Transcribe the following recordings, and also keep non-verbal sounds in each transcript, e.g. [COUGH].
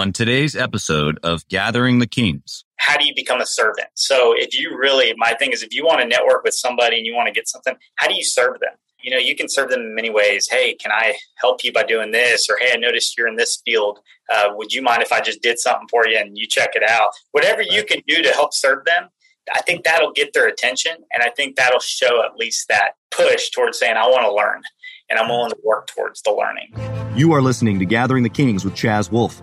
on today's episode of Gathering the Kings. How do you become a servant? So, if you really, my thing is, if you want to network with somebody and you want to get something, how do you serve them? You know, you can serve them in many ways. Hey, can I help you by doing this? Or hey, I noticed you're in this field. Uh, would you mind if I just did something for you and you check it out? Whatever you can do to help serve them, I think that'll get their attention. And I think that'll show at least that push towards saying, I want to learn and I'm willing to work towards the learning. You are listening to Gathering the Kings with Chaz Wolfe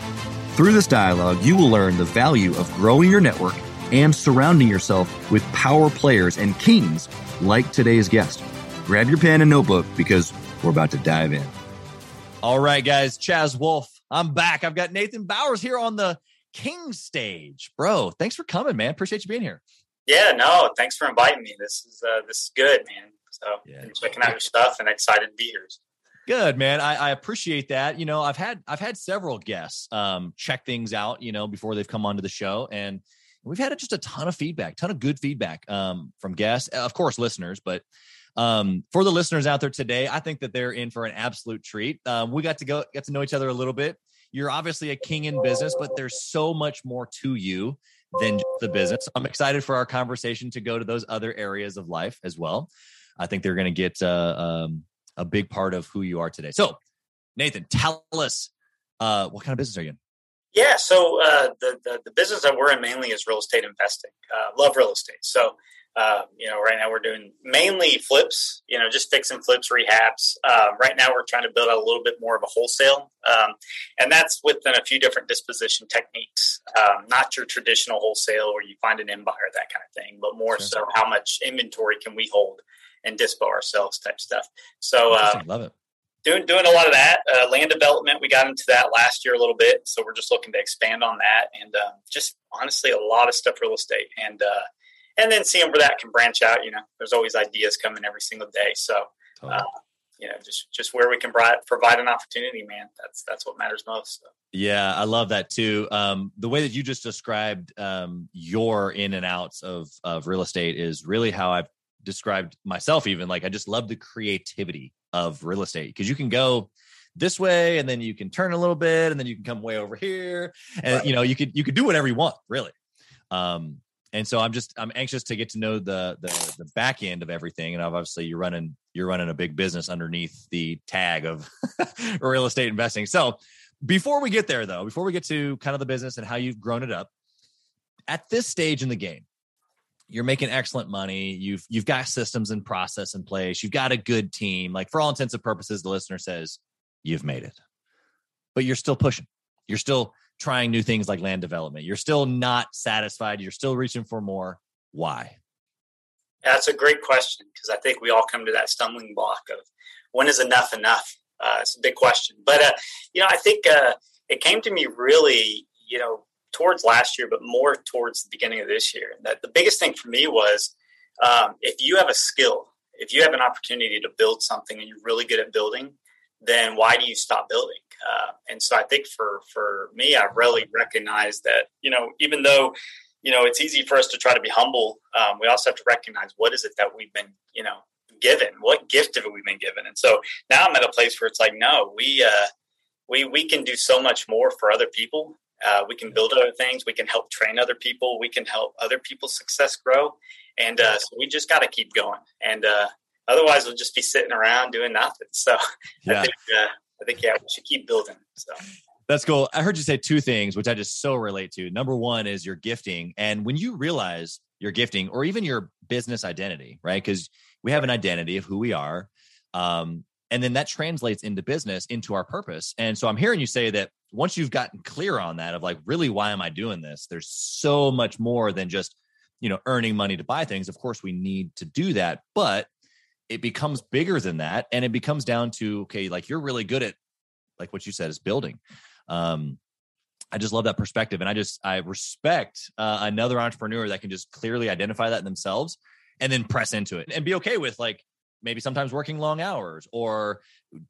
Through this dialogue, you will learn the value of growing your network and surrounding yourself with power players and kings like today's guest. Grab your pen and notebook because we're about to dive in. All right, guys, Chaz Wolfe, I'm back. I've got Nathan Bowers here on the King stage. Bro, thanks for coming, man. Appreciate you being here. Yeah, no, thanks for inviting me. This is uh, this is good, man. So yeah. checking out your stuff and excited to be here. Good man, I, I, appreciate that. You know, I've had I've had several guests um, check things out, you know, before they've come onto the show, and we've had just a ton of feedback, ton of good feedback um, from guests, of course, listeners. But um, for the listeners out there today, I think that they're in for an absolute treat. Um, we got to go get to know each other a little bit. You're obviously a king in business, but there's so much more to you than just the business. I'm excited for our conversation to go to those other areas of life as well. I think they're going to get uh, um, a big part of who you are today. So, Nathan, tell us uh, what kind of business are you in? Yeah, so uh, the, the, the business that we're in mainly is real estate investing. Uh, love real estate. So, uh, you know, right now we're doing mainly flips. You know, just fixing flips, rehabs. Uh, right now we're trying to build out a little bit more of a wholesale, um, and that's within a few different disposition techniques. Um, not your traditional wholesale where you find an end buyer, that kind of thing, but more sure. so how much inventory can we hold and dispo ourselves type stuff. So uh, love it. Doing doing a lot of that uh, land development. We got into that last year a little bit, so we're just looking to expand on that, and um, just honestly a lot of stuff real estate, and uh, and then seeing where that can branch out. You know, there's always ideas coming every single day, so. Totally. Uh, you know, just just where we can provide provide an opportunity, man. That's that's what matters most. So. Yeah, I love that too. Um, the way that you just described um, your in and outs of of real estate is really how I've described myself even like I just love the creativity of real estate because you can go this way and then you can turn a little bit and then you can come way over here and right. you know you could you could do whatever you want really um and so i'm just i'm anxious to get to know the the the back end of everything and obviously you're running you're running a big business underneath the tag of [LAUGHS] real estate investing so before we get there though before we get to kind of the business and how you've grown it up at this stage in the game you're making excellent money. You've you've got systems and process in place. You've got a good team. Like for all intents and purposes, the listener says you've made it, but you're still pushing. You're still trying new things like land development. You're still not satisfied. You're still reaching for more. Why? That's a great question because I think we all come to that stumbling block of when is enough enough. Uh, it's a big question, but uh, you know, I think uh, it came to me really, you know, towards last year, but more towards the beginning of this year. And that the biggest thing for me was um, if you have a skill, if you have an opportunity to build something and you're really good at building, then why do you stop building? Uh, and so I think for for me, I really recognize that you know even though you know it's easy for us to try to be humble, um, we also have to recognize what is it that we've been you know given, what gift have we been given, and so now I'm at a place where it's like no, we. Uh, we, we can do so much more for other people uh, we can build other things. We can help train other people. We can help other people's success grow. And uh, so we just got to keep going. And uh, otherwise, we'll just be sitting around doing nothing. So yeah. I think, uh, I think, yeah, we should keep building. So. That's cool. I heard you say two things, which I just so relate to. Number one is your gifting. And when you realize your gifting or even your business identity, right? Because we have an identity of who we are. Um, and then that translates into business, into our purpose. And so I'm hearing you say that once you've gotten clear on that of like really why am i doing this there's so much more than just you know earning money to buy things of course we need to do that but it becomes bigger than that and it becomes down to okay like you're really good at like what you said is building um I just love that perspective. And I just, I respect uh, another entrepreneur that can just clearly identify that themselves and then press into it and be okay with like, maybe sometimes working long hours or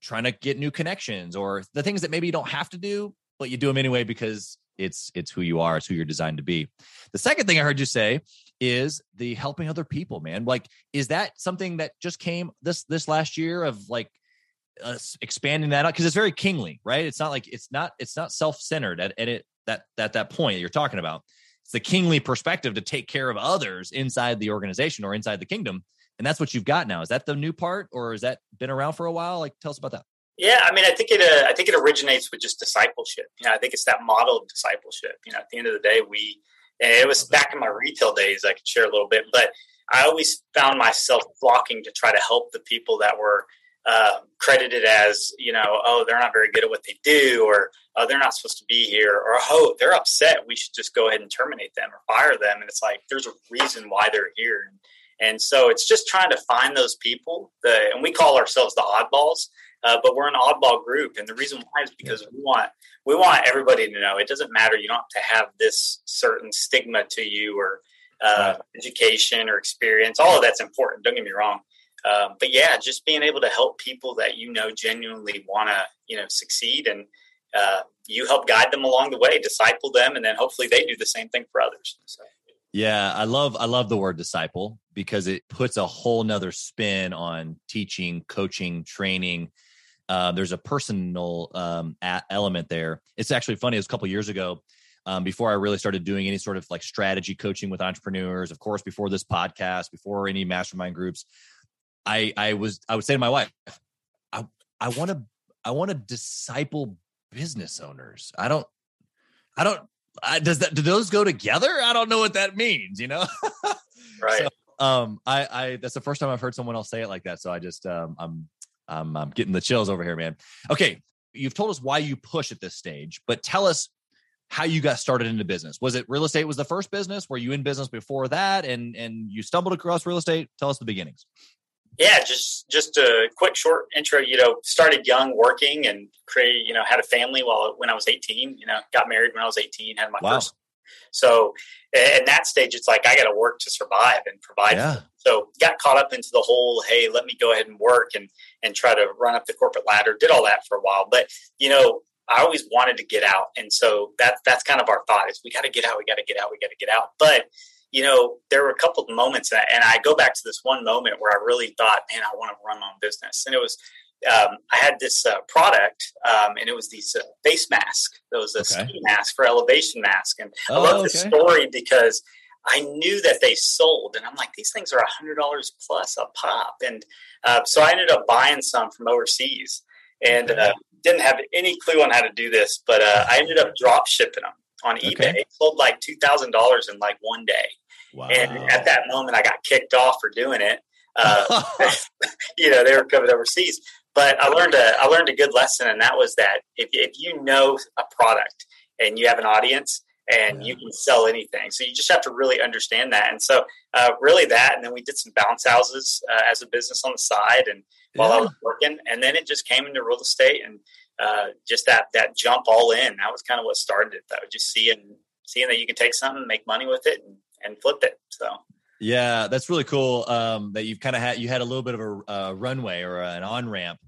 trying to get new connections or the things that maybe you don't have to do but you do them anyway because it's it's who you are it's who you're designed to be. The second thing i heard you say is the helping other people man. Like is that something that just came this this last year of like us expanding that out? Because it's very kingly right? It's not like it's not it's not self-centered at, at it that at that point you're talking about. It's the kingly perspective to take care of others inside the organization or inside the kingdom and that's what you've got now is that the new part or has that been around for a while like tell us about that yeah, I mean, I think it. Uh, I think it originates with just discipleship. You know, I think it's that model of discipleship. You know, at the end of the day, we. It was back in my retail days. I could share a little bit, but I always found myself flocking to try to help the people that were uh, credited as, you know, oh, they're not very good at what they do, or oh, they're not supposed to be here, or oh, they're upset. We should just go ahead and terminate them or fire them. And it's like there's a reason why they're here. And so it's just trying to find those people, the, and we call ourselves the oddballs uh, but we're an oddball group, and the reason why is because we want we want everybody to know it doesn't matter. You don't have to have this certain stigma to you or uh, education or experience. All of that's important. Don't get me wrong. Um, but yeah, just being able to help people that you know genuinely want to you know succeed, and uh, you help guide them along the way, disciple them, and then hopefully they do the same thing for others. So. Yeah, I love I love the word disciple because it puts a whole nother spin on teaching, coaching, training uh, there's a personal um, a- element there. It's actually funny. It was a couple years ago. Um, before I really started doing any sort of like strategy coaching with entrepreneurs, of course, before this podcast, before any mastermind groups, I I was I would say to my wife, I I want to I want to disciple business owners. I don't I don't I, does that do those go together? I don't know what that means. You know, [LAUGHS] right? So, um, I I that's the first time I've heard someone else say it like that. So I just um I'm I'm, I'm getting the chills over here, man. Okay, you've told us why you push at this stage, but tell us how you got started into business. Was it real estate was the first business? Were you in business before that and and you stumbled across real estate? Tell us the beginnings. Yeah, just just a quick short intro. You know, started young, working, and create. You know, had a family while when I was eighteen. You know, got married when I was eighteen. Had my wow. first so at that stage, it's like I got to work to survive and provide. Yeah. So got caught up into the whole, hey, let me go ahead and work and and try to run up the corporate ladder. Did all that for a while, but you know, I always wanted to get out, and so that that's kind of our thought is we got to get out, we got to get out, we got to get out. But you know, there were a couple of moments, and I go back to this one moment where I really thought, man, I want to run my own business, and it was um, I had this uh, product, um, and it was these uh, face mask. It was a okay. ski mask for elevation mask, and oh, I love okay. this story because I knew that they sold, and I'm like, these things are a hundred dollars plus a pop, and uh, so I ended up buying some from overseas, and uh, didn't have any clue on how to do this, but uh, I ended up drop shipping them on eBay. Okay. Sold like two thousand dollars in like one day, wow. and at that moment, I got kicked off for doing it. Uh, [LAUGHS] [LAUGHS] you know, they were coming overseas. But I learned a I learned a good lesson, and that was that if if you know a product and you have an audience and you can sell anything, so you just have to really understand that. And so, uh, really that, and then we did some bounce houses uh, as a business on the side, and while yeah. I was working, and then it just came into real estate and uh, just that that jump all in. That was kind of what started it. Though, just seeing seeing that you can take something, and make money with it, and, and flip it. So yeah, that's really cool. Um, that you've kind of had you had a little bit of a, a runway or an on ramp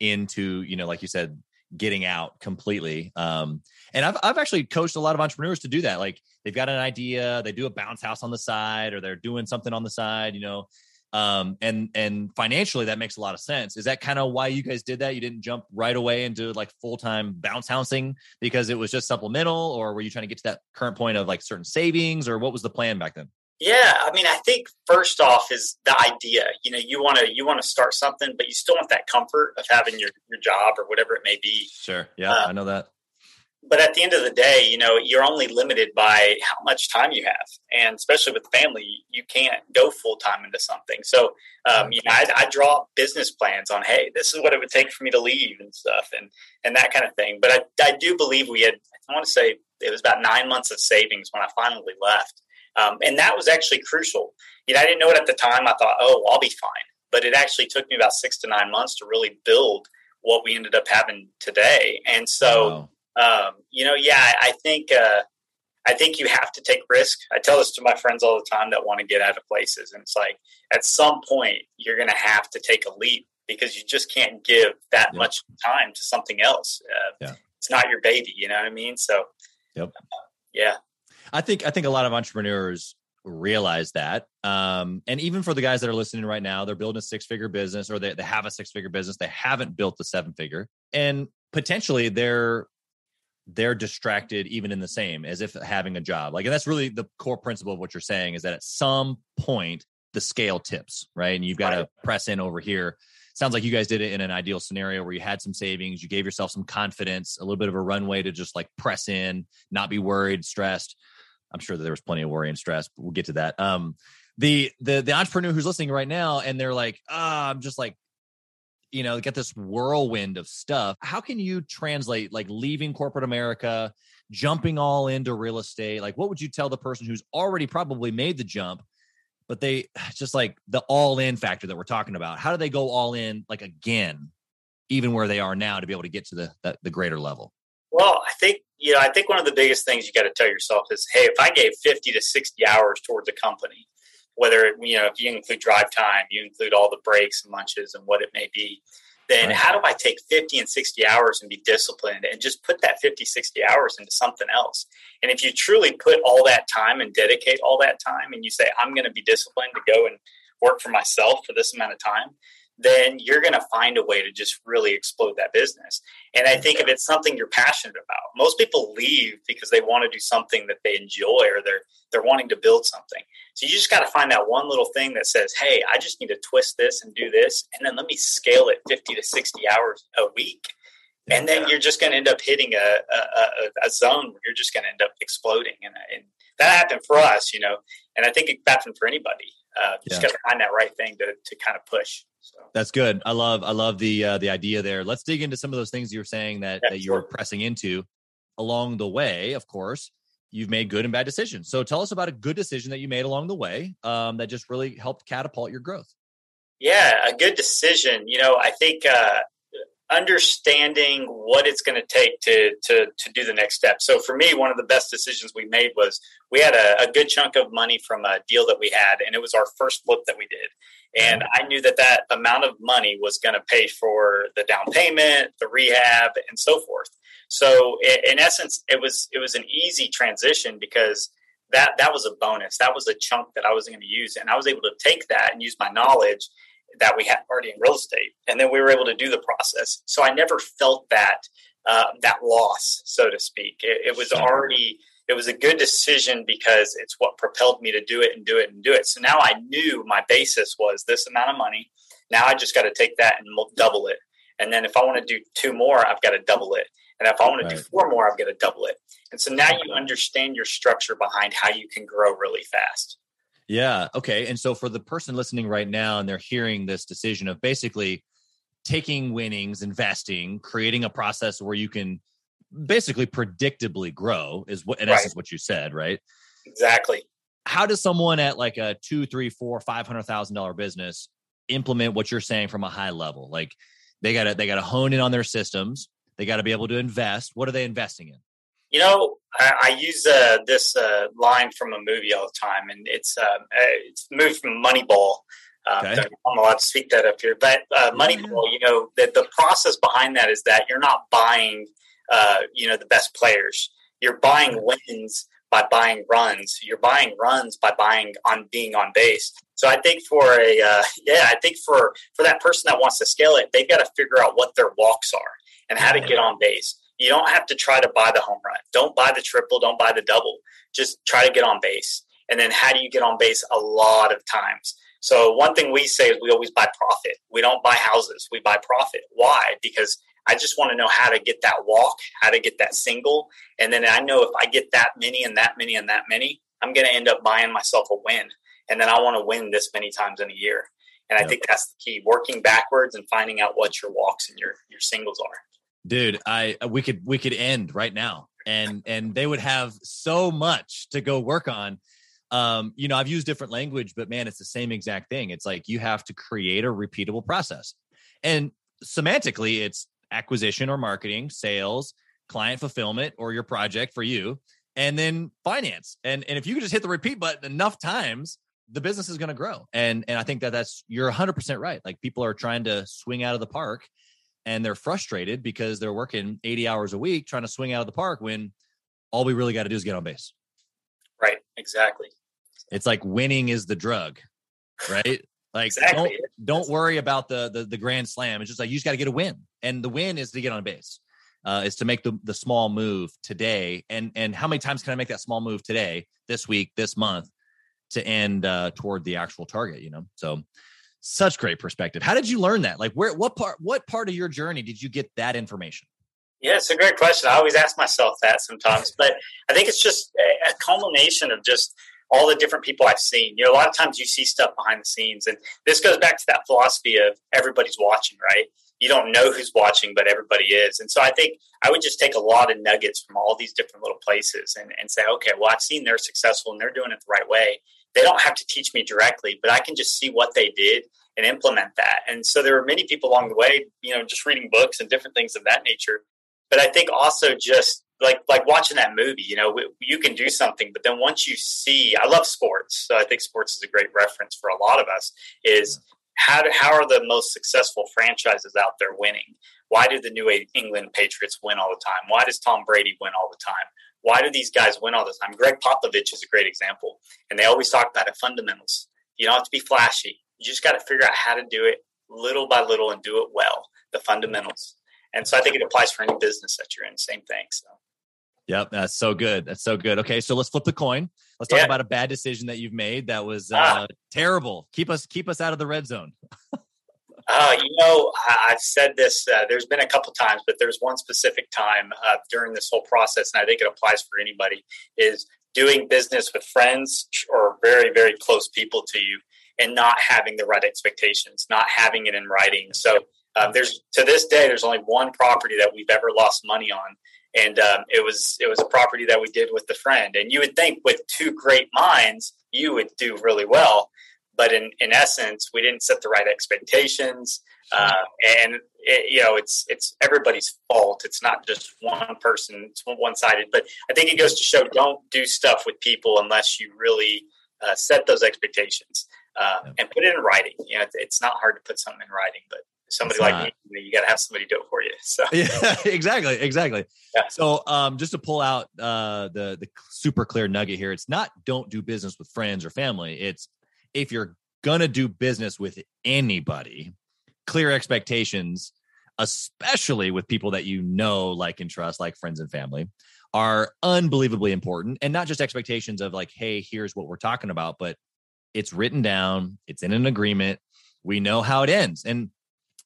into you know, like you said, getting out completely. Um, and I've I've actually coached a lot of entrepreneurs to do that. Like they've got an idea, they do a bounce house on the side, or they're doing something on the side. You know, um, and and financially that makes a lot of sense. Is that kind of why you guys did that? You didn't jump right away into like full time bounce housing because it was just supplemental, or were you trying to get to that current point of like certain savings, or what was the plan back then? Yeah, I mean, I think first off is the idea. You know, you want to you want to start something, but you still want that comfort of having your your job or whatever it may be. Sure. Yeah, um, I know that. But at the end of the day, you know, you're only limited by how much time you have, and especially with family, you can't go full time into something. So, um, you know, I, I draw business plans on, hey, this is what it would take for me to leave and stuff, and and that kind of thing. But I, I do believe we had. I want to say it was about nine months of savings when I finally left um, and that was actually crucial. You know, I didn't know it at the time. I thought, oh, I'll be fine. But it actually took me about six to nine months to really build what we ended up having today. And so, wow. Um, you know, yeah, I think uh, I think you have to take risk. I tell this to my friends all the time that want to get out of places, and it's like at some point you're going to have to take a leap because you just can't give that much time to something else. Uh, yeah. It's not your baby, you know what I mean? So, yep. Uh, yeah. I think I think a lot of entrepreneurs realize that. Um, and even for the guys that are listening right now, they're building a six figure business or they, they have a six figure business. They haven't built the seven figure and potentially they're, they're distracted even in the same as if having a job. Like, and that's really the core principle of what you're saying is that at some point the scale tips, right? And you've got right. to press in over here. Sounds like you guys did it in an ideal scenario where you had some savings, you gave yourself some confidence, a little bit of a runway to just like press in, not be worried, stressed I'm sure that there was plenty of worry and stress, but we'll get to that. Um, the the the entrepreneur who's listening right now and they're like, ah, oh, I'm just like, you know, get this whirlwind of stuff. How can you translate like leaving corporate America, jumping all into real estate? Like, what would you tell the person who's already probably made the jump, but they [SIGHS] just like the all in factor that we're talking about? How do they go all in like again, even where they are now to be able to get to the the, the greater level? Well, I think you know, I think one of the biggest things you got to tell yourself is, hey, if I gave 50 to 60 hours towards a company, whether, you know, if you include drive time, you include all the breaks and lunches and what it may be, then right. how do I take 50 and 60 hours and be disciplined and just put that 50, 60 hours into something else? And if you truly put all that time and dedicate all that time and you say, I'm going to be disciplined to go and work for myself for this amount of time, then you're going to find a way to just really explode that business. And I think if it's something you're passionate about, most people leave because they want to do something that they enjoy or they're they're wanting to build something. So you just got to find that one little thing that says, "Hey, I just need to twist this and do this, and then let me scale it 50 to 60 hours a week." And then you're just going to end up hitting a, a, a zone where you're just going to end up exploding. And, and that happened for us, you know, and I think it happened for anybody. Uh, you yeah. just got to find that right thing to, to kind of push. So. That's good. I love I love the uh, the idea there. Let's dig into some of those things you were saying that yeah, that you were pressing into along the way. Of course, you've made good and bad decisions. So tell us about a good decision that you made along the way um, that just really helped catapult your growth. Yeah, a good decision. You know, I think uh, understanding what it's going to take to to to do the next step. So for me, one of the best decisions we made was we had a, a, good chunk of money from a deal that we had, and it was our first flip that we did. And I knew that that amount of money was going to pay for the down payment, the rehab, and so forth. So in essence, it was it was an easy transition because that that was a bonus. That was a chunk that I was going to use, and I was able to take that and use my knowledge that we had already in real estate, and then we were able to do the process. So I never felt that uh, that loss, so to speak. It, it was already it was a good decision because it's what propelled me to do it and do it and do it. So now I knew my basis was this amount of money. Now I just got to take that and double it. And then if I want to do two more, I've got to double it. And if I want to right. do four more, I've got to double it. And so now you understand your structure behind how you can grow really fast. Yeah. Okay. And so for the person listening right now and they're hearing this decision of basically taking winnings, investing, creating a process where you can basically predictably grow is what in right. essence what you said, right? Exactly. How does someone at like a two, three, four, five hundred thousand dollar business implement what you're saying from a high level? Like they gotta they gotta hone in on their systems. They got to be able to invest. What are they investing in? You know, I, I use uh, this uh, line from a movie all the time, and it's uh, it's a movie from Moneyball. Um, okay. I'm allowed to speak that up here, but uh, Moneyball. You know, the the process behind that is that you're not buying uh, you know the best players. You're buying wins by buying runs. You're buying runs by buying on being on base. So I think for a uh, [LAUGHS] yeah, I think for for that person that wants to scale it, they've got to figure out what their walks are and how to get on base. You don't have to try to buy the home run. Don't buy the triple. Don't buy the double. Just try to get on base. And then how do you get on base a lot of times? So one thing we say is we always buy profit. We don't buy houses. We buy profit. Why? Because I just want to know how to get that walk, how to get that single. And then I know if I get that many and that many and that many, I'm going to end up buying myself a win. And then I want to win this many times in a year. And I think that's the key working backwards and finding out what your walks and your, your singles are. Dude, I, we could, we could end right now and, and they would have so much to go work on. Um, you know, I've used different language, but man, it's the same exact thing. It's like you have to create a repeatable process. And semantically, it's acquisition or marketing, sales, client fulfillment or your project for you, and then finance. And and if you just hit the repeat button enough times, the business is going to grow. And and I think that that's you're 100% right. Like people are trying to swing out of the park and they're frustrated because they're working 80 hours a week trying to swing out of the park when all we really got to do is get on base. Right, exactly. It's like winning is the drug, right? [LAUGHS] Like exactly. don't don't worry about the, the the grand slam. It's just like you just got to get a win, and the win is to get on base. Uh, is to make the the small move today, and and how many times can I make that small move today, this week, this month, to end uh, toward the actual target? You know, so such great perspective. How did you learn that? Like, where what part what part of your journey did you get that information? Yeah, it's a great question. I always ask myself that sometimes, but I think it's just a culmination of just all the different people I've seen. You know, a lot of times you see stuff behind the scenes, and this goes back to that philosophy of everybody's watching, right? You don't know who's watching, but everybody is. And so I think I would just take a lot of nuggets from all these different little places and, and say, okay, well, I've seen they're successful and they're doing it the right way. They don't have to teach me directly, but I can just see what they did and implement that. And so there were many people along the way, you know, just reading books and different things of that nature. But I think also just like like watching that movie you know you can do something but then once you see i love sports so i think sports is a great reference for a lot of us is how, how are the most successful franchises out there winning why do the new england patriots win all the time why does tom brady win all the time why do these guys win all the time Gregg Popovich is a great example and they always talk about it fundamentals you don't have to be flashy you just got to figure out how to do it little by little and do it well the fundamentals and so I think it applies for any business that you're in. Same thing. So Yep, that's so good. That's so good. Okay, so let's flip the coin. Let's talk yeah. about a bad decision that you've made that was ah. uh, terrible. Keep us keep us out of the red zone. [LAUGHS] uh, you know, I've said this. Uh, there's been a couple times, but there's one specific time uh, during this whole process, and I think it applies for anybody. Is doing business with friends or very very close people to you, and not having the right expectations, not having it in writing. So um, there's to this day, there's only one property that we've ever lost money on, and um, it was it was a property that we did with the friend. And you would think with two great minds, you would do really well, but in in essence, we didn't set the right expectations, uh, and it, you know it's it's everybody's fault. It's not just one person. It's one sided. But I think it goes to show don't do stuff with people unless you really uh, set those expectations uh, and put it in writing. You know, it's not hard to put something in writing, but somebody it's like not. me, you got to have somebody do it for you. So yeah, [LAUGHS] exactly, exactly. Yeah. So um, just to pull out uh, the the super clear nugget here, it's not don't do business with friends or family. It's if you're gonna do business with anybody, clear expectations, especially with people that you know, like and trust, like friends and family, are unbelievably important. And not just expectations of like, hey, here's what we're talking about, but it's written down, it's in an agreement. We know how it ends. And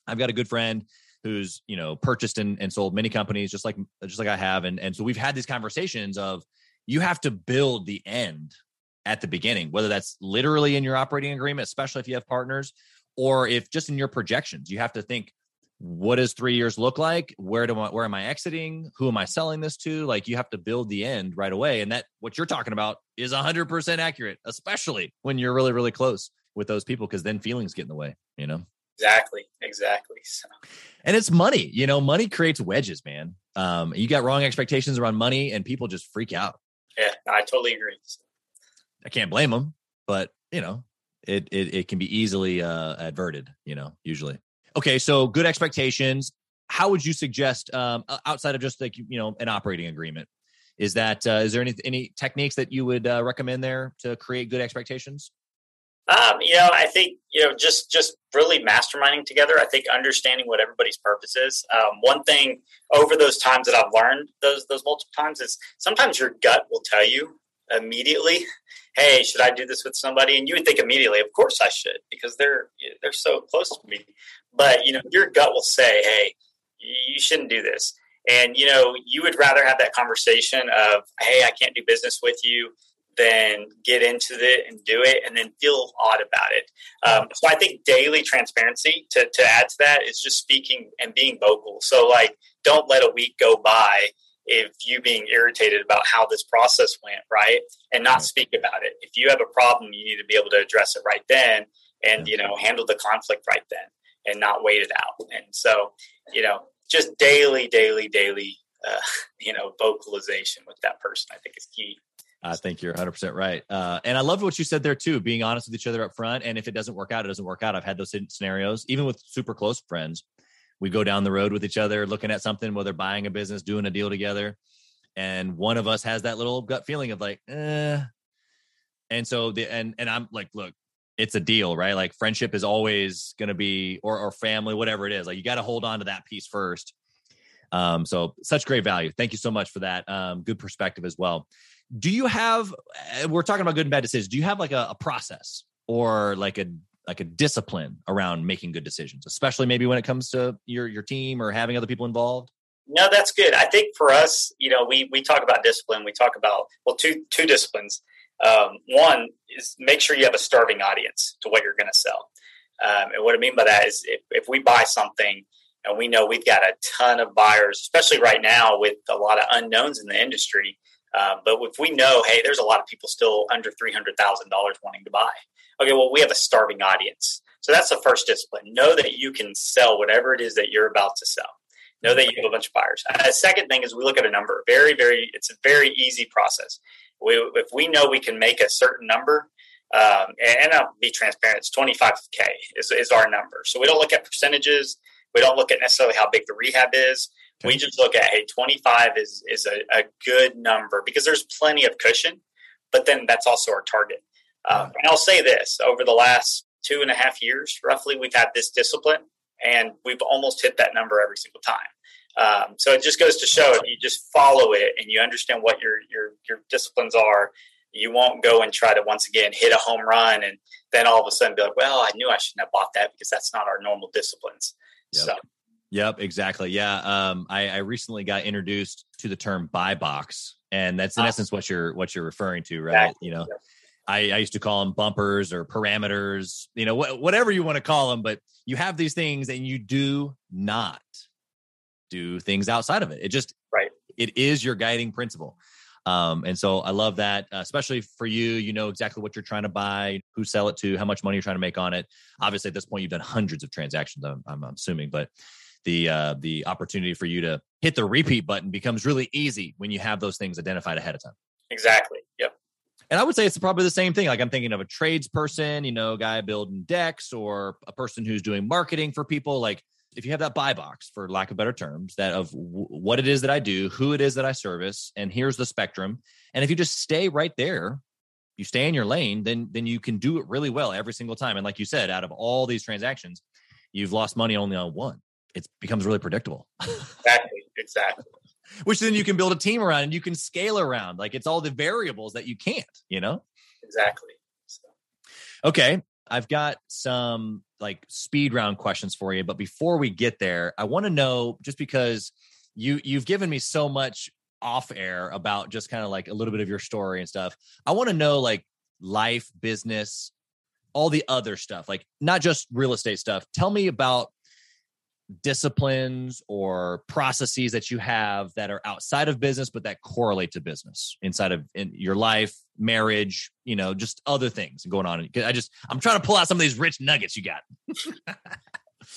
I've got a good friend who's you know purchased and, and sold many companies just like just like I have and and so we've had these conversations of you have to build the end at the beginning whether that's literally in your operating agreement especially if you have partners or if just in your projections you have to think what does 3 years look like where do I, where am I exiting who am I selling this to like you have to build the end right away and that what you're talking about is 100% accurate especially when you're really really close with those people because then feelings get in the way you know Exactly. Exactly. So. And it's money. You know, money creates wedges, man. Um, you got wrong expectations around money, and people just freak out. Yeah, I totally agree. I can't blame them, but you know, it it, it can be easily uh, adverted. You know, usually. Okay, so good expectations. How would you suggest um, outside of just like you know an operating agreement? Is that uh, is there any any techniques that you would uh, recommend there to create good expectations? Um, you know, I think you know just just really masterminding together. I think understanding what everybody's purpose is. Um, one thing over those times that I've learned those those multiple times is sometimes your gut will tell you immediately, "Hey, should I do this with somebody?" And you would think immediately, "Of course I should," because they're they're so close to me. But you know, your gut will say, "Hey, you shouldn't do this." And you know, you would rather have that conversation of, "Hey, I can't do business with you." than get into it and do it and then feel odd about it. Um, so I think daily transparency to, to add to that is just speaking and being vocal. So like, don't let a week go by if you being irritated about how this process went, right? And not speak about it. If you have a problem, you need to be able to address it right then and, you know, handle the conflict right then and not wait it out. And so, you know, just daily, daily, daily uh, [LAUGHS] you know vocalization with that person. I think is key. I think you're 100% right. Uh, and I love what you said there too, being honest with each other up front. And if it doesn't work out, it doesn't work out. I've had those scenarios, even with super close friends. We go down the road with each other, looking at something, whether buying a business, doing a deal together. And one of us has that little gut feeling of like, eh. And so the, and, and I'm like, look, it's a deal, right? Like friendship is always going to be, or, or family, whatever it is. Like you got to hold on to that piece first. Um, so such great value. Thank you so much for that. Um, good perspective as well do you have eh, we're talking about good and bad decisions do you have like a, a, process or like a like a discipline around making good decisions especially maybe when it comes to your your team or having other people involved? No that's good. I think for us you know we we talk about discipline. We talk about well two two disciplines. Um, one is make sure you have a starving audience to what you're going to sell. Um, and what i mean by that is if, if we buy something and we know we've got a ton of buyers especially right now with a lot of unknowns in the industry um, but if we know, hey, there's a lot of people still under three hundred thousand dollars wanting to buy. Okay, well, we have a starving audience, so that's the first discipline. Know that you can sell whatever it is that you're about to sell. Know that you have a bunch of buyers. A second thing is we look at a number. Very, very. It's a very easy process. We, if we know we can make a certain number, um, and, and I'll be transparent, it's 25K is, is our number. So we don't look at percentages. We don't look at necessarily how big the rehab is. Okay. We just look at hey, 25 is is a, a, good number because there's plenty of cushion, but then that's also our target. Um, and I'll say this: over the last two and a half years, roughly, we've had this discipline, and we've almost hit that number every single time. Um, so it just goes to show if you just follow it and you understand what your your your disciplines are, you won't go and try to once again hit a home run and then all of a sudden be like, well, I knew I shouldn't have bought that because that's not our normal disciplines. Yep. So Yep, exactly. Yeah, um, I, I, recently got introduced to the term buy box, and that's in ah. essence what you're what you're referring to, right? Exactly. You know, I, I, used to call them bumpers or parameters, you know, wh- whatever you want to call them, but you have these things, and you do not do things outside of it. It just right. It is your guiding principle. Um, and so I love that, uh, especially for you. You know exactly what you're trying to buy, who sell it to, how much money you're trying to make on it. Obviously, at this point, you've done hundreds of transactions. I'm, I'm assuming, but the uh, the opportunity for you to hit the repeat button becomes really easy when you have those things identified ahead of time. Exactly. Yep. And I would say it's probably the same thing. Like I'm thinking of a tradesperson, you know, guy building decks or a person who's doing marketing for people. Like if you have that buy box, for lack of better terms, that of w- what it is that I do, who it is that I service, and here's the spectrum. And if you just stay right there, you stay in your lane, then then you can do it really well every single time. And like you said, out of all these transactions, you've lost money only on one it becomes really predictable. [LAUGHS] exactly. Exactly. Which then you can build a team around and you can scale around. Like it's all the variables that you can't, you know? Exactly. So. Okay. I've got some like speed round questions for you, but before we get there, I want to know just because you you've given me so much off air about just kind of like a little bit of your story and stuff. I want to know like life, business, all the other stuff, like not just real estate stuff. Tell me about disciplines or processes that you have that are outside of business but that correlate to business inside of in your life marriage you know just other things going on. I just i'm trying to pull out some of these rich nuggets you got. [LAUGHS]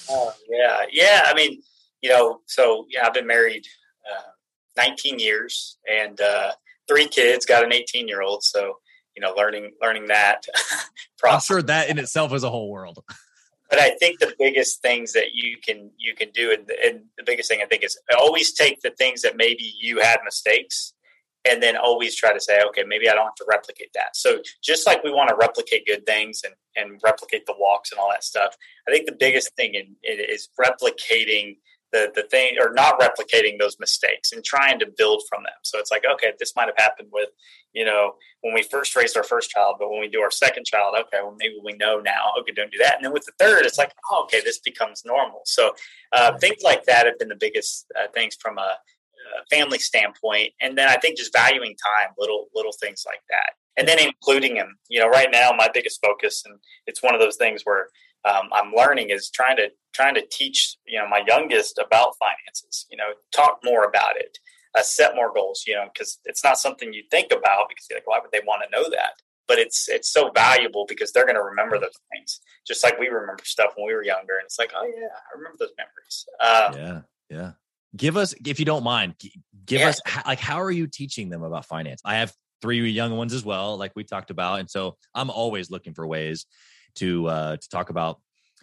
Oh yeah. Yeah i mean you know so yeah i've been married uh, 19 years and uh, three kids got an 18 year old so you know learning learning that [LAUGHS] i'm sure that in itself is a whole world [LAUGHS] but I think the biggest things that you can you can do, and, and, the biggest thing I think is always take the things that maybe you had mistakes, and then always try to say, okay, maybe I don't have to replicate that. So just like we want to replicate good things and and replicate the walks and all that stuff, I think the biggest thing in, is replicating the the thing or not replicating those mistakes and trying to build from them. So it's like, okay, this might have happened with, you know, when we first raised our first child, but when we do our second child, okay, well maybe we know now, okay, don't do that. And then with the third, it's like, oh, okay, this becomes normal. So uh, things like that have been the biggest uh, things from a, a family standpoint. And then I think just valuing time, little little things like that, and then including him. You know, right now my biggest focus, and it's one of those things where um, I'm learning is trying to trying to teach you know my youngest about finances. You know, talk more about it, uh, set more goals. You know, because it's not something you think about because you're like, why would they want to know that? But it's it's so valuable because they're going to remember those things, just like we remember stuff when we were younger. And it's like, oh yeah, I remember those memories. Um, yeah, yeah. give us if you don't mind give yeah. us like how are you teaching them about finance i have three young ones as well like we talked about and so i'm always looking for ways to uh to talk about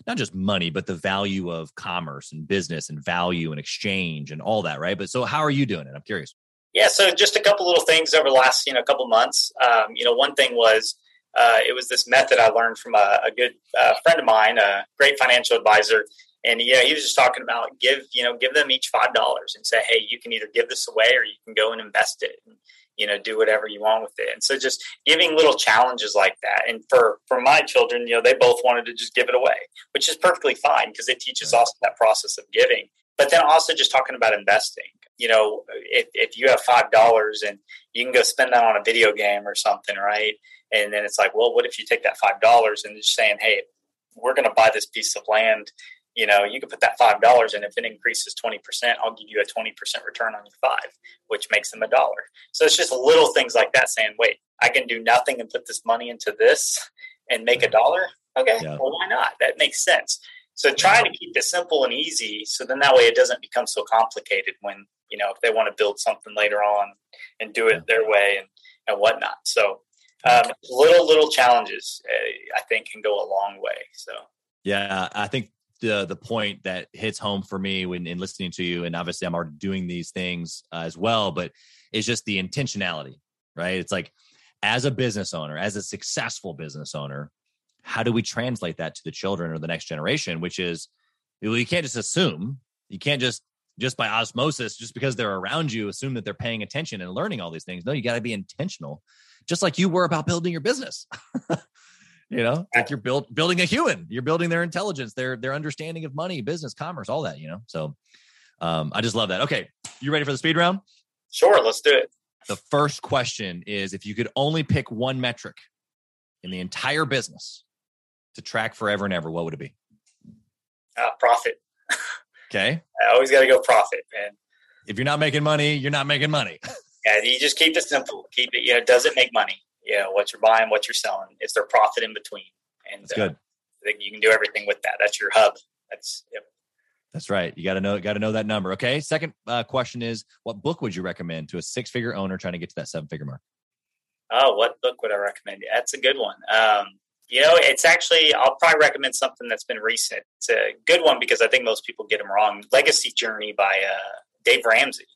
not just money but the value of commerce and business and value and exchange and all that right? But so how are you doing it? I'm curious. Yeah so just a couple little things over the last you know couple months. Um, you know one thing was uh, it was this method I learned from a, a good uh, friend of mine, a great financial advisor, and yeah, he was just talking about give you know give them each five dollars and say, hey, you can either give this away or you can go and invest it, and you know do whatever you want with it. And so just giving little challenges like that. And for for my children, you know, they both wanted to just give it away, which is perfectly fine because it teaches also that process of giving. But then also just talking about investing. You know, if if you have five dollars and you can go spend that on a video game or something, right? And then it's like, well, what if you take that five dollars and just saying, hey, we're going to buy this piece of land you know, you can put that five dollars, and if it increases twenty percent, I'll give you a twenty percent return on your five, which makes them a dollar. So it's just little things like that, saying, "Wait, I can do nothing and put this money into this and make a dollar." Okay, yeah. well, why not? That makes sense. So try to keep it simple and easy, so then that way it doesn't become so complicated when you know if they want to build something later on and do it their way and and whatnot. So um, little little challenges, uh, I think, can go a long way. So yeah, I think the the point that hits home for me when in listening to you, and obviously I'm already doing these things uh, as well, but it's just the intentionality, right? It's like as a business owner, as a successful business owner, how do we translate that to the children or the next generation? Which is, well, you can't just assume, you can't just just by osmosis, just because they're around you, assume that they're paying attention and learning all these things. No, you got to be intentional, just like you were about building your business. [LAUGHS] you know like you're build, building a human you're building their intelligence their their understanding of money business commerce all that you know so um i just love that. Okay you ready for the speed round? Sure let's do it. The first question is if you could only pick one metric in the entire business to track forever and ever what would it be? Uh, profit. Okay. [LAUGHS] I always got to go profit man. If you're not making money you're not making money. [LAUGHS] Yeah you just keep it simple. Keep it you know does it make money you know what you're buying, what you're selling. Is there profit in between? And That's good. Uh, you can do everything with that. That's your hub. That's yep. That's right. You got to know got to know that number. Okay. Second uh, question is, what book would you recommend to a six figure owner trying to get to that seven figure mark? Oh, what book would I recommend? That's a good one. Um, you know, it's actually I'll probably recommend something that's been recent. It's a good one because I think most people get them wrong. Legacy Journey by uh, Dave Ramsey.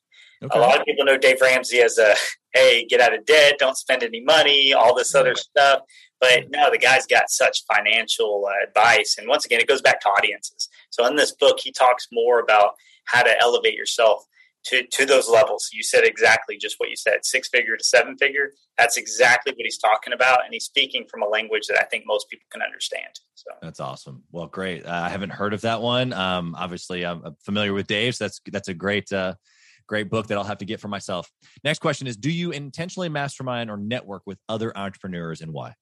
Okay. A lot of people know Dave Ramsey as a hey, get out of debt, don't spend any money, all this other stuff. But no, the guy's got such financial uh, advice. And once again, it goes back to audiences. So in this book, he talks more about how to elevate yourself to, to those levels. You said exactly just what you said six figure to seven figure. That's exactly what he's talking about. And he's speaking from a language that I think most people can understand. So that's awesome. Well, great. Uh, I haven't heard of that one. Um, obviously, I'm familiar with Dave. So that's, that's a great, uh, great book that I'll have to get for myself. Next question is Do you intentionally mastermind or network with other entrepreneurs and why?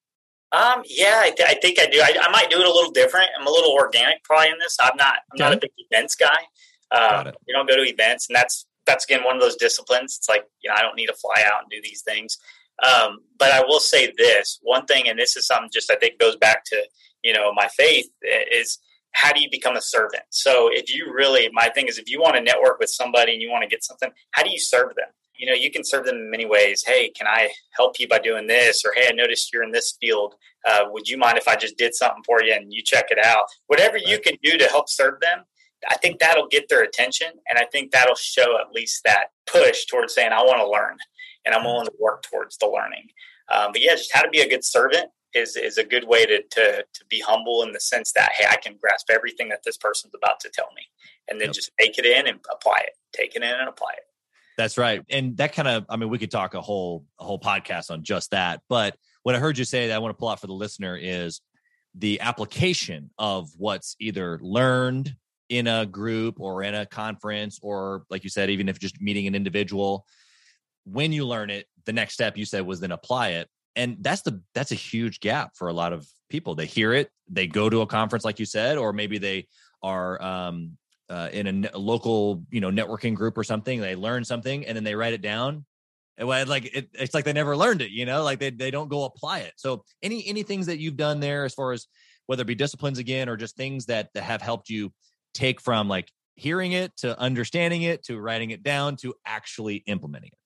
Um, yeah, I, th- I think I do. I, I, might do it a little different. I'm a little organic probably in this. I'm not, I'm not a big events guy. Uh, we don't go to events and that's, that's again, one of those disciplines. It's like, you know, I don't need to fly out and do these things. Um, but I will say this one thing, and this is something just I think goes back to, you know, my faith is how do you become a servant? So if you really, my thing is, if you want to network with somebody and you want to get something, how do you serve them? You know, you can serve them in many ways. Hey, can I help you by doing this? Or hey, I noticed you're in this field. Uh, would you mind if I just did something for you and you check it out? Whatever you can do to help serve them, I think that'll get their attention, and I think that'll show at least that push towards saying, "I want to learn," and I'm willing to work towards the learning. Um, but yeah, just how to be a good servant is is a good way to, to to be humble in the sense that hey, I can grasp everything that this person's about to tell me, and then yep. just take it in and apply it. Take it in and apply it. That's right, and that kind of I mean, we could talk a whole a whole podcast on just that. But what I heard you say that I want to pull out for the listener is the application of what's either learned in a group or in a conference or like you said even if just meeting an individual when you learn it the next step you said was then apply it and that's the that's a huge gap for a lot of people. They hear it they go to a conference like you said or maybe they are um, uh, in a, a, local you know networking group or something they learn something and then they write it down. And like it, it's like they never learned it you know like they, they don't go apply it. So any any things that you've done there as far as whether it be disciplines again or just things that, that have helped you take from like hearing it to understanding it to writing it down to actually implementing it?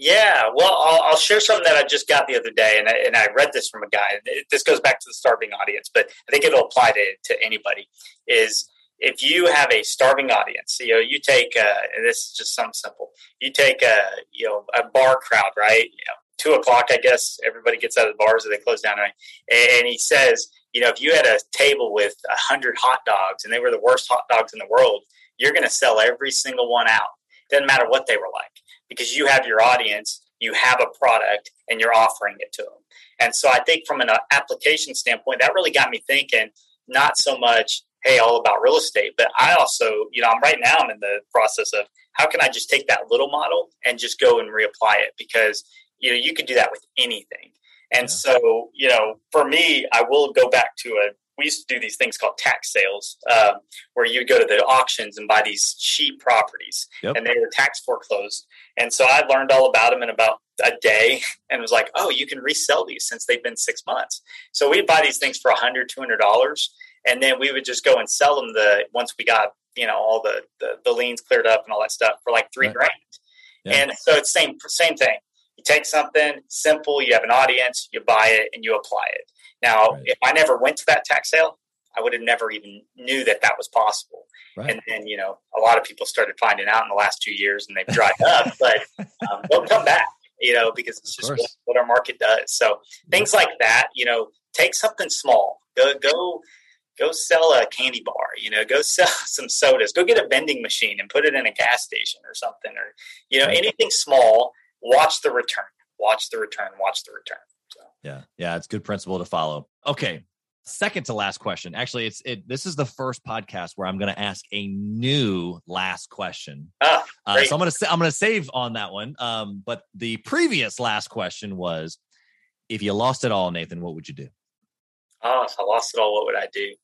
Yeah, well, I'll, I'll, share something that I just got the other day, and I, and I read this from a guy. This goes back to the starving audience, but I think it'll apply to, to anybody. Is if you have a starving audience, you know, you take uh, this is just something simple. You take a you know a bar crowd, right? You know, two o'clock, I guess everybody gets out of the bars or they close down, right? And he says, you know, if you had a table with a hundred hot dogs and they were the worst hot dogs in the world, you're going to sell every single one out. Doesn't matter what they were like because you have your audience, you have a product, and you're offering it to them. And so I think from an uh, application standpoint, that really got me thinking not so much, hey, all about real estate, but I also, you know, I'm right now I'm in the process of how can I just take that little model and just go and reapply it because you know you could do that with anything. And yeah. so, you know, for me, I will go back to a we used to do these things called tax sales, um, where you would go to the auctions and buy these cheap properties, yep. and they were tax foreclosed. And so I learned all about them in about a day, [LAUGHS] and was like, "Oh, you can resell these since they've been six months." So we'd buy these things for a hundred, two hundred dollars, and then we would just go and sell them the once we got you know all the the, the liens cleared up and all that stuff for like three right. grand. Yeah. And so it's same same thing. You take something simple, you have an audience, you buy it, and you apply it. Now, right. if I never went to that tax sale, I would have never even knew that that was possible. Right. And then, you know, a lot of people started finding out in the last two years and they've dried up, but um, they'll come back, you know, because it's just what, what, our market does. So things like that, you know, take something small, go, go, go sell a candy bar, you know, go [LAUGHS] sell some sodas, go get a vending machine and put it in a gas station or something, or, you know, anything small, watch the return, watch the return, watch the return. Yeah. Yeah. It's good principle to follow. Okay. Second to last question. Actually, it's it. This is the first podcast where I'm going to ask a new last question. Ah, uh, so I'm going to I'm going to save on that one. Um, but the previous last question was, if you lost it all, Nathan, what would you do? Oh, if I lost it all, what would I do?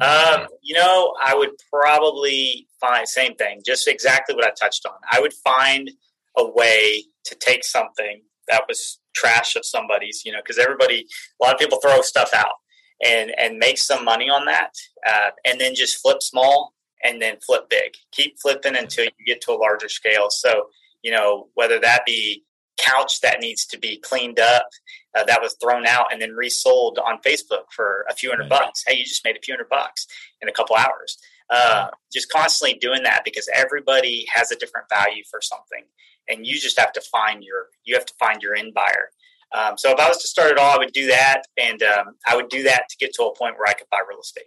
Um, you know, I would probably find same thing, just exactly what I touched on. I would find a way to take something that was trash of somebody's, you know, because everybody, a lot of people throw stuff out and and make some money on that, uh, and then just flip small and then flip big. Keep flipping until you get to a larger scale. So you know whether that be couch that needs to be cleaned up uh, that was thrown out and then resold on Facebook for a few hundred bucks. Hey, you just made a few hundred bucks in a couple hours. Uh, just constantly doing that because everybody has a different value for something and you just have to find your you have to find your end buyer. Um, so if I was to start it all, I would do that, and um, I would do that to get to a point where I could buy real estate,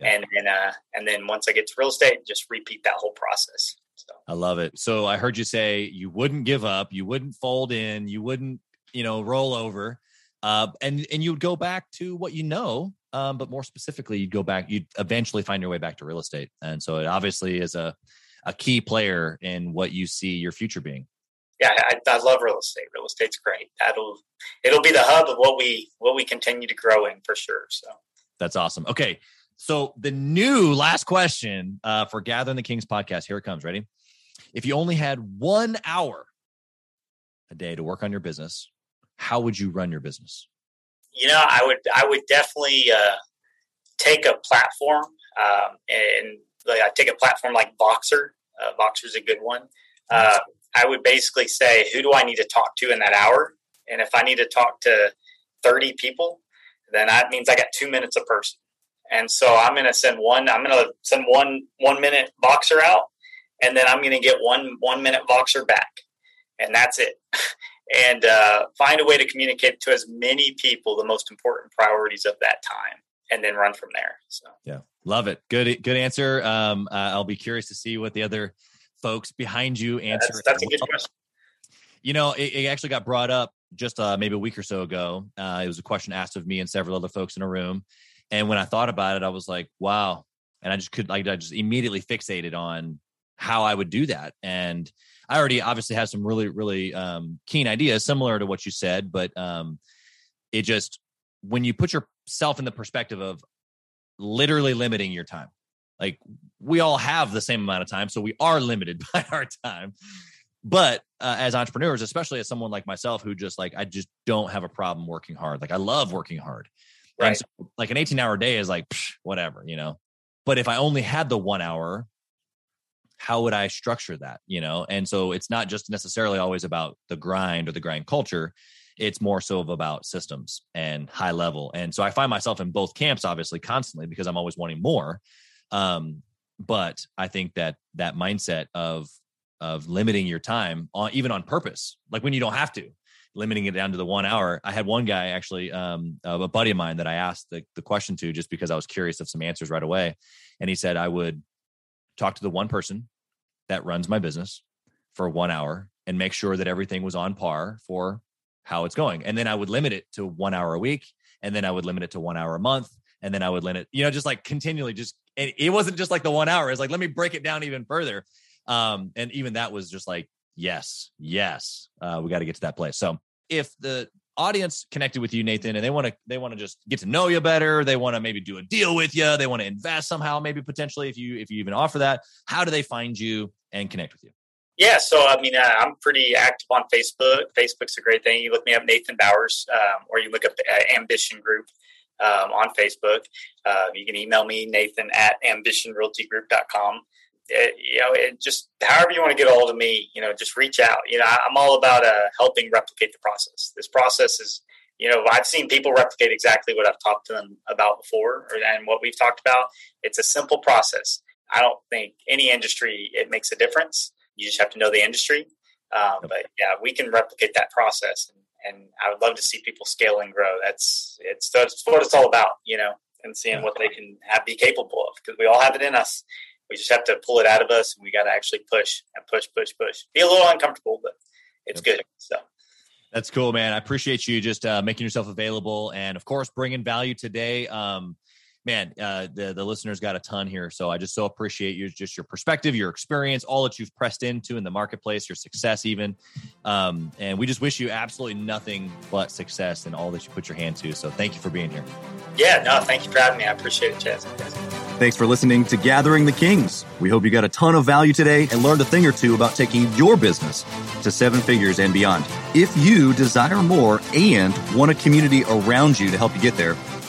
yeah. and and uh, and then once I get to real estate, just repeat that whole process. So. I love it. So I heard you say you wouldn't give up, you wouldn't fold in, you wouldn't you know roll over, uh, and and you would go back to what you know. Um, but more specifically, you'd go back. You'd eventually find your way back to real estate, and so it obviously is a a key player in what you see your future being. Yeah, I, I love real estate. Real estate's great. That'll it'll be the hub of what we what we continue to grow in for sure. So that's awesome. Okay, so the new last question uh, for Gathering the Kings podcast. Here it comes. Ready? If you only had one hour a day to work on your business, how would you run your business? You know, I would I would definitely uh, take a platform um, and like I take a platform like Voxer. Uh, Voxer's a good one. Uh, I would basically say, who do I need to talk to in that hour? And if I need to talk to 30 people, then that means I got two minutes a person. And so I'm going to send one, I'm going to send one, one minute Voxer out, and then I'm going to get one, one minute Voxer back. And that's it. [LAUGHS] and uh, find a way to communicate to as many people the most important priorities of that time and then run from there. So, yeah. Love it. Good, good answer. Um, uh, I'll be curious to see what the other folks behind you answer. That's, that's a good question. You know, it, it, actually got brought up just uh, maybe a week or so ago. Uh, it was a question asked of me and several other folks in a room, and when I thought about it, I was like, "Wow!" And I just could like I just immediately fixated on how I would do that, and I already obviously have some really really um, keen ideas similar to what you said, but um, it just when you put yourself in the perspective of literally limiting your time. Like we all have the same amount of time, so we are limited [LAUGHS] by our time. But uh, as entrepreneurs, especially as someone like myself who just like I just don't have a problem working hard. Like I love working hard. Right. So, like an 18 hour day is like psh, whatever, you know. But if I only had the one hour, how would I structure that? You know, and so it's not just necessarily always about the grind or the grind culture. It's more so about systems and high level. And so I find myself in both camps, obviously, constantly because I'm always wanting more. Um, but I think that that mindset of of limiting your time on even on purpose, like when you don't have to, limiting it down to the one hour. I had one guy actually, um, a buddy of mine that I asked the, the question to just because I was curious of some answers right away. And he said, I would talk to the one person that runs my business for one hour and make sure that everything was on par for how it's going. And then I would limit it to one hour a week. And then I would limit it to one hour a month. And then I would limit, it, you know, just like continually just, and it wasn't just like the one hour. It's like, let me break it down even further. Um, and even that was just like, yes, yes, uh, we got to get to that place. So if the audience connected with you, Nathan, and they want to they want to just get to know you better. They want to maybe do a deal with you. They want to invest somehow, maybe potentially if you if you even offer that. How do they find you and connect with you? Yeah, so I mean, uh, I'm pretty active on Facebook. Facebook's a great thing. You look me up, Nathan Bowers, um, or you look up uh, Ambition Group um, on Facebook. Uh, you can email me, Nathan at ambitionrealtygroup.com it, you know, it just however you want to get a hold of me, you know, just reach out. You know, I'm all about uh, helping replicate the process. This process is, you know, I've seen people replicate exactly what I've talked to them about before, or, and what we've talked about. It's a simple process. I don't think any industry it makes a difference. You just have to know the industry. Um, but yeah, we can replicate that process, and, and, I would love to see people scale and grow. That's it's that's what it's all about, you know, and seeing what they can have, be capable of because we all have it in us we just have to pull it out of us and we got to actually push and push, push, push. Be a little uncomfortable, but it's good. So that's cool, man. I appreciate you just uh, making yourself available and, of course, bringing value today. Um, man, uh, the the listeners got a ton here, so I just so appreciate you, just your perspective, your experience, all that you've pressed into in the marketplace, your success, even. Um, and we just wish you absolutely nothing but success in all that you put your hand to. So thank you for being here. Yeah, no, thank you for having me. I appreciate it, Chaz. Thanks for listening to Gathering the Kings. We hope you got a ton of value today and learned a thing or two about taking your business to seven figures and beyond. If you desire more and want a community around you to help you get there,